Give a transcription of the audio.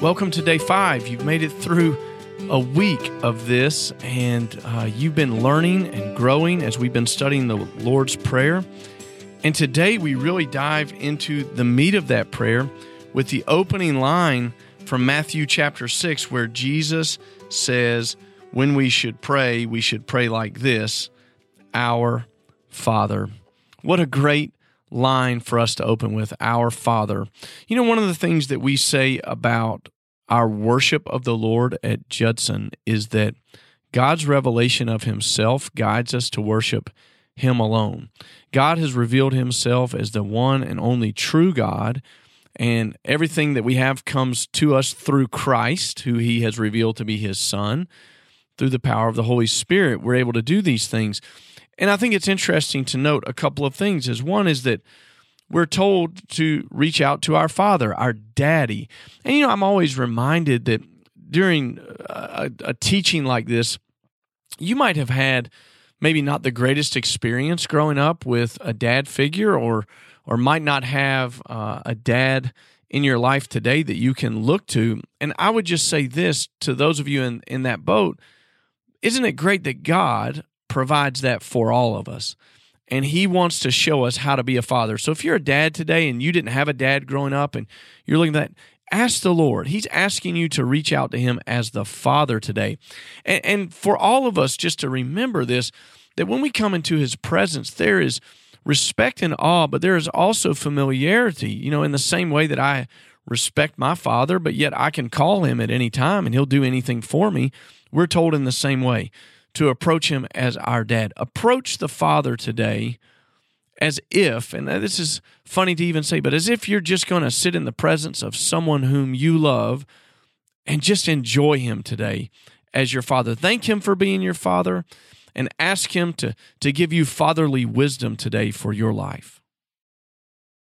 Welcome to day five. You've made it through a week of this, and uh, you've been learning and growing as we've been studying the Lord's Prayer. And today we really dive into the meat of that prayer with the opening line from Matthew chapter 6, where Jesus says, When we should pray, we should pray like this Our Father. What a great line for us to open with Our Father. You know, one of the things that we say about our worship of the Lord at Judson is that God's revelation of Himself guides us to worship Him alone. God has revealed Himself as the one and only true God, and everything that we have comes to us through Christ, who He has revealed to be His Son. Through the power of the Holy Spirit, we're able to do these things. And I think it's interesting to note a couple of things. As one is that we're told to reach out to our father, our daddy. And you know, I'm always reminded that during a, a, teaching like this, you might have had maybe not the greatest experience growing up with a dad figure, or or might not have uh, a dad in your life today that you can look to. And I would just say this to those of you in in that boat: Isn't it great that God provides that for all of us. And he wants to show us how to be a father. So if you're a dad today and you didn't have a dad growing up and you're looking at that, ask the Lord. He's asking you to reach out to him as the father today. And, and for all of us, just to remember this, that when we come into his presence, there is respect and awe, but there is also familiarity, you know, in the same way that I respect my father, but yet I can call him at any time and he'll do anything for me. We're told in the same way to approach him as our dad. Approach the Father today as if, and this is funny to even say, but as if you're just going to sit in the presence of someone whom you love and just enjoy him today as your father. Thank him for being your father and ask him to, to give you fatherly wisdom today for your life.